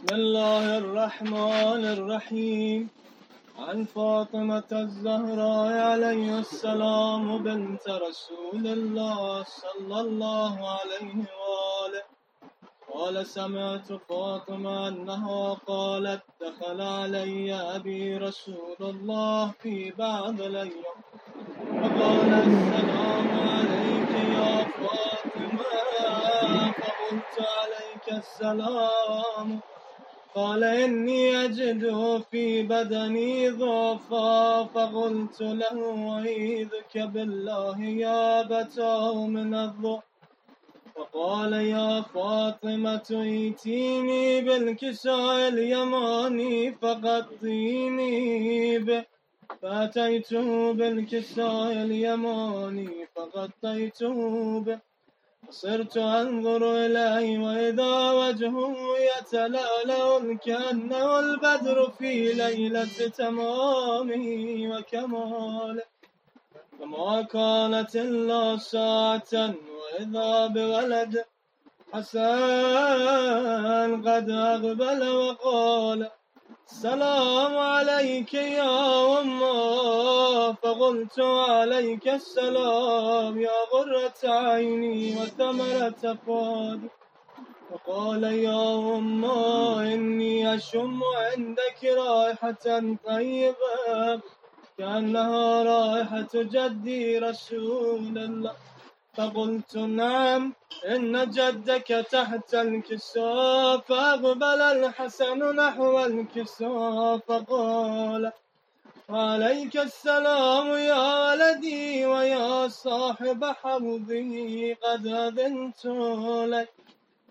بسم الله الرحمن الرحيم. عن فاطمة الزهراء عليه السلام بنت رسول الله صلى الله عليه وآله. قال سمعت فاطمة أنها قالت دخل علي أبي رسول الله في بعض الأيام فقال السلام عليك يا فاطمة، فقلت عليك السلام. قال إني أجد في بدني ضعفا، فقلت له أعيذك بالله يا بتاه من الضعف. فقال يا فاطمة، ائتيني بالكساء اليماني، فغطيني به. فأتيته بالكساء اليماني، فغطيته به. صرت أنظر إليه وإذا وجهه يتلألأ كأنه البدر في ليلة تمامه وكماله فما كانت إلا ساعة وإذا بولد حسن قد أقبل وقال السلام عليك يا أمه فقلت عليك السلام، يا غرة عيني وثمرة فؤادي. فقال يا أمه إني أشم عندك رائحة طيبة، كأنها رائحة جدي رسول الله. فقلت نعم إن جدك تحت الكساء فأقبل الحسن نحو الكساء فقال عليك السلام يا ولدي ويا صاحب حوضي قد أذنت لك.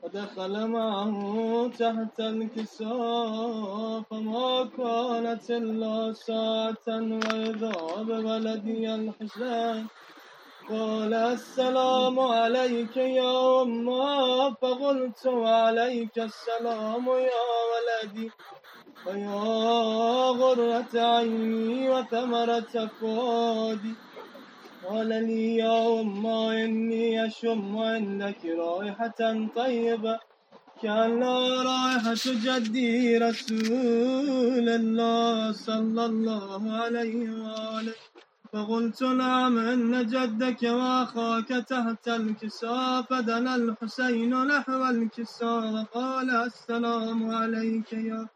ودخل معه تحت الكساء فما كانت إلا ساعة وإذا بولدي الحسين قال السلام عليك يا أمه، فقلت وعليك السلام يا ولدي. ويا غرة عيني وثمرة فؤادي. قال لي يا أمه، إني أشم عندك رائحة طيبة. كان رائحة جدي رسول الله صلى الله عليه وآله. فقلت نعم إن جدك وأخاك تحت الكساء فدنا الحسين نحو الكساء. وقال السلام عليك يا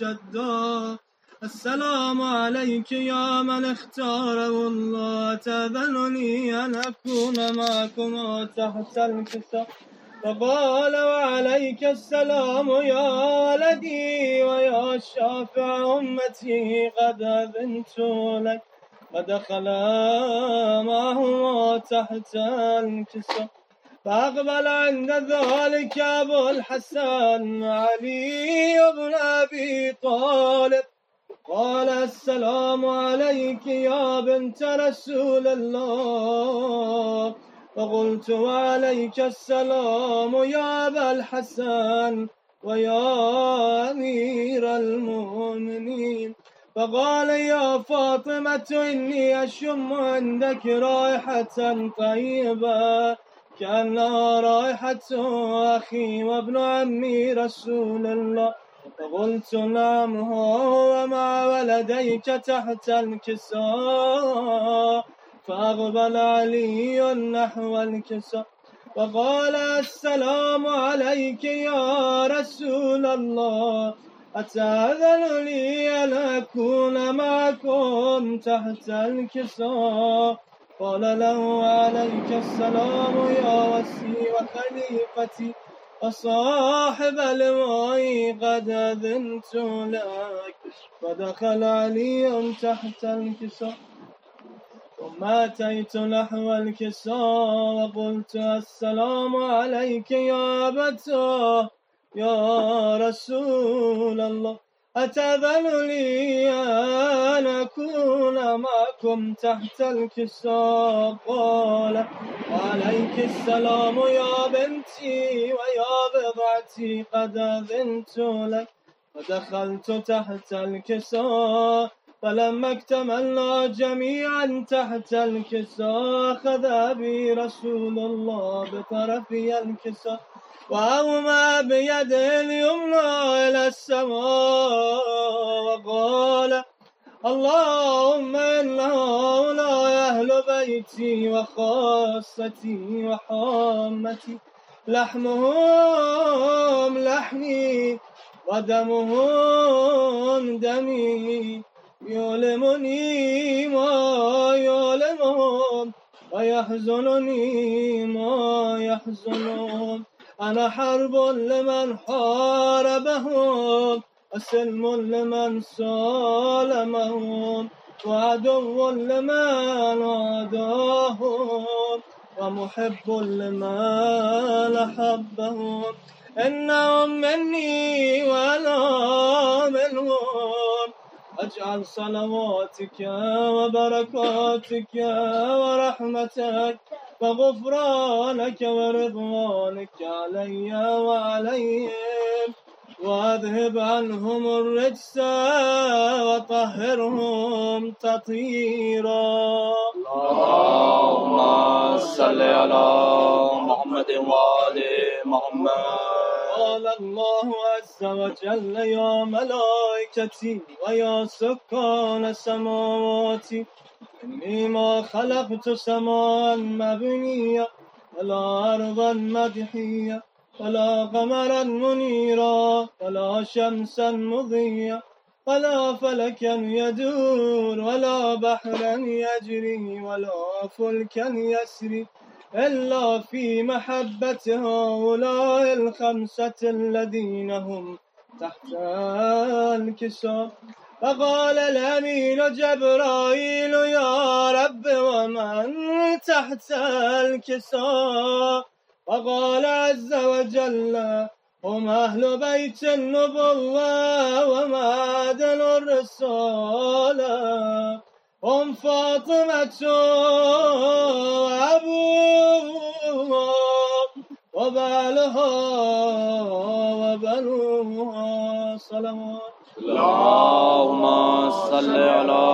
جدا. السلام عليك يا من اختاره الله تأذنني أن أكون معكما تحت الكساء. فقال وعليك السلام يا ولدي ويا شافع أمتي، قد أذنت لك. فدخل معهما تحت الكساء فأقبل عند ذلك أبو الحسن علي بن أبي طالب. قال السلام عليك يا بنت رسول الله. فقلت وعليك السلام يا أبا الحسن ويا أمير المؤمنين. فقال يا فاطمة إني أشم عندك رائحة طيبة كأنها رائحة أخي وابن عمي رسول الله. فقلت نعم هو مع ولديك تحت الكساء، فأقبل علي نحو الكساء. وقال السلام عليك يا رسول الله. أتأذن لي أن أكون معكم تحت الكساء؟ قال له عليك السلام يا وسي وخليفتي وصاحب الماء قد أذنت لك، فدخل علي تحت الكساء. ثم أتيت نحو الكساء وقلت السلام عليك يا أبتاه. يا رسول الله أتذن لي أن أكون معكم تحت الكساء قال عليك السلام يا بنتي ويا بضعتي قد أذنت لك ودخلت تحت الكساء فلما اكتملنا جميعا تحت الكساء أخذ بي رسول الله بطرفي الكساء وأومى بيده اليمنى إلى السماء. وقال اللهم إن هؤلاء أهل بيتي وخاصتي وحامتي لحمهم لحمي ودمهم دمي يؤلمني ما يؤلمهم ويحزنني ما يحزنهم أنا حرب لمن حاربهم وسلم لمن سالمهم وعدو لمن عاداهم ومحب لمن أحبهم. إنهم مني وأنا منهم. اجعل صلواتك وبركاتك ورحمتك وغفرانك ورضوانك علي وعليهم. واذهب عنهم الرجس وطهرهم تطهيرا. اللهم صل على محمد وآل محمد. قال الله عز وجل يا ملائكتي ويا سكان السماوات إني ما خلقت سماء مبنيا ولا أرضا مدحيا ولا قمرا منيرا ولا شمسا مضيا ولا فلكا يدور ولا بحرا يجري ولا فلكا يسري إلا في محبة هؤلاء الخمسة الذين هم تحت الكساء فقال الأمين جبرائيل يا رب ومن تحت الكساء؟ فقال عز وجل هم أهل بيت النبوة ومعدن الرسالة هم فاطمة وأبوها وبعلها وبنوها. صلوات اللهم صل على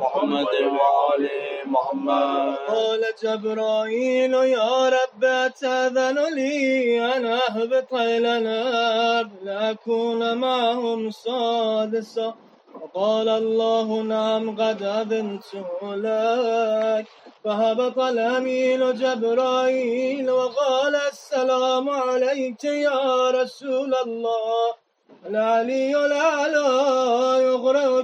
محمد وآل محمد. قال جبرائيل، يا رب تأذن لي أن أهبط إلى الأرض لأكون معهم سادسا وقال الله، نعم، قد أذنت لك. فهبط الأمين جبرائيل وقال، السلام عليك يا رسول الله، العلي الأعلى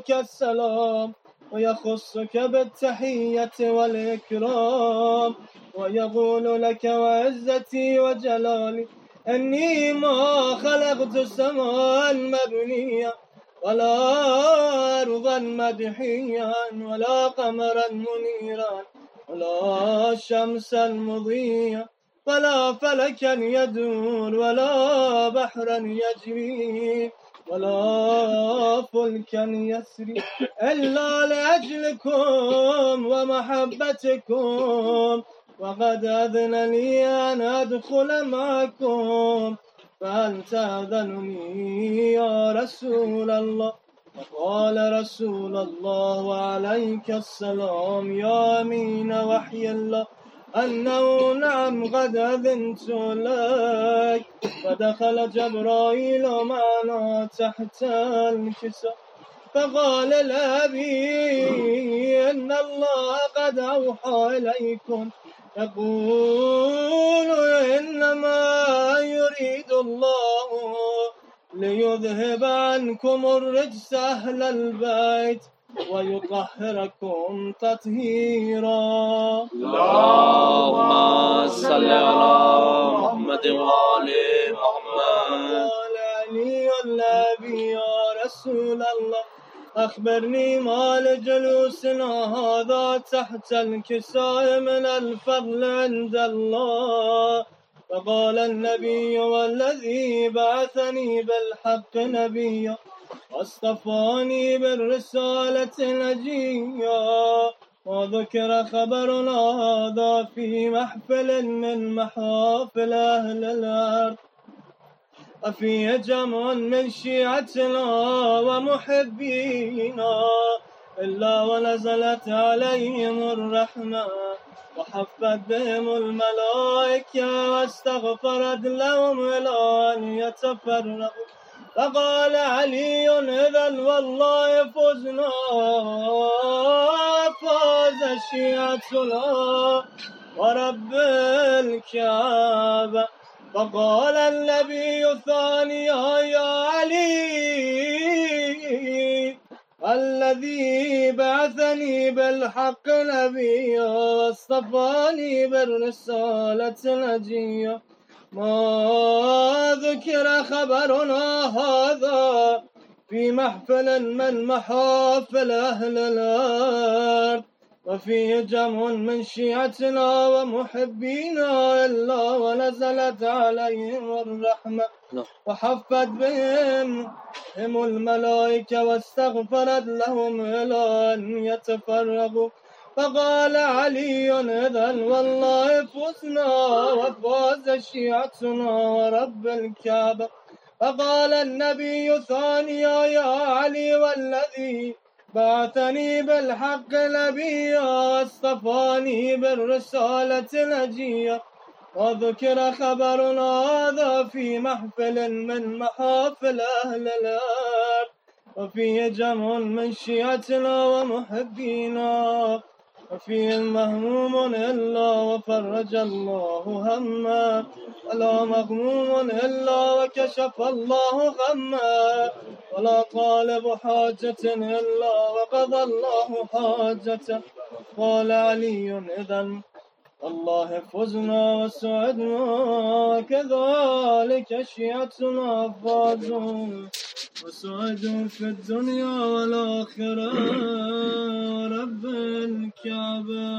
يغرقك السلام، ويخصك بالتحية والإكرام، ويقول لك وعزتي وجلالي إني ما خلقت سماء مبنيا ولا أرضا مدحيا ولا قمرا منيرا ولا شمسا مضيا ولا فلكا يدور، ولا بحرا يجري. ولا فلكا يسري إلا لأجلكم ومحبتكم. وقد أذن لي أن أدخل معكم. فهل تأذنني يا رسول الله؟ فقال رسول الله وعليك السلام يا أمين وحي الله. أنه نعم، قد أذنت لك. فدخل جبرائيل معنا تحت الكساء. فقال لأبي، إن الله قد أوحى إليكم. يقول، إنما يريد الله ليذهب عنكم الرجس أهل البيت. ويطهركم تطهيرا. اللهم صل على محمد وآل محمد. علي النبي يا رسول الله. أخبرني ما لجلوسنا هذا تحت الكساء من الفضل عند الله. فقال النبي والذي بعثني بالحق نبيا. واصطفاني بالرسالة نجيا، وذكر خبرنا هذا في محفل من محافل أهل الأرض. وفيه جمع من شيعتنا ومحبينا، إلا ونزلت عليهم الرحمة، وحفت بهم الملائكة واستغفرت لهم إلى أن يتفرقوا. فقال علي إذا والله فزنا. فاز شيعتنا ورب الكعبة فقال النبي ثانيا يا علي، الذي بعثني بالحق نبيا واصطفاني بالرسالة نجيا. ما ذكر خبرنا هذا في محفل من محافل أهل الأرض وفيه جمع من شيعتنا ومحبينا إلا ونزلت عليهم الرحمة وحفت بهم هم الملائكة واستغفرت لهم إلى أن يتفرغوا فقال علي إذا والله فزنا وفاز شيعتنا ورب الكعبة فقال النبي ثانيا يا علي والذي بعثني بالحق نبيا واصطفاني بالرسالة نجيا. وذكر خبرنا هذا في محفل من محافل أهل الأرض. وفيه جمع من شيعتنا ومحبينا وفيه المهموم إلا وفرج الله هما. ولا مغموم إلا وكشف الله غما. ولا طالب حاجة إلا وقضى الله حاجته. قال علي إذا الله فزنا وسعدنا، وكذلك شيعتنا فازوا وسعدوا في الدنيا والآخرة. رب الكعبة.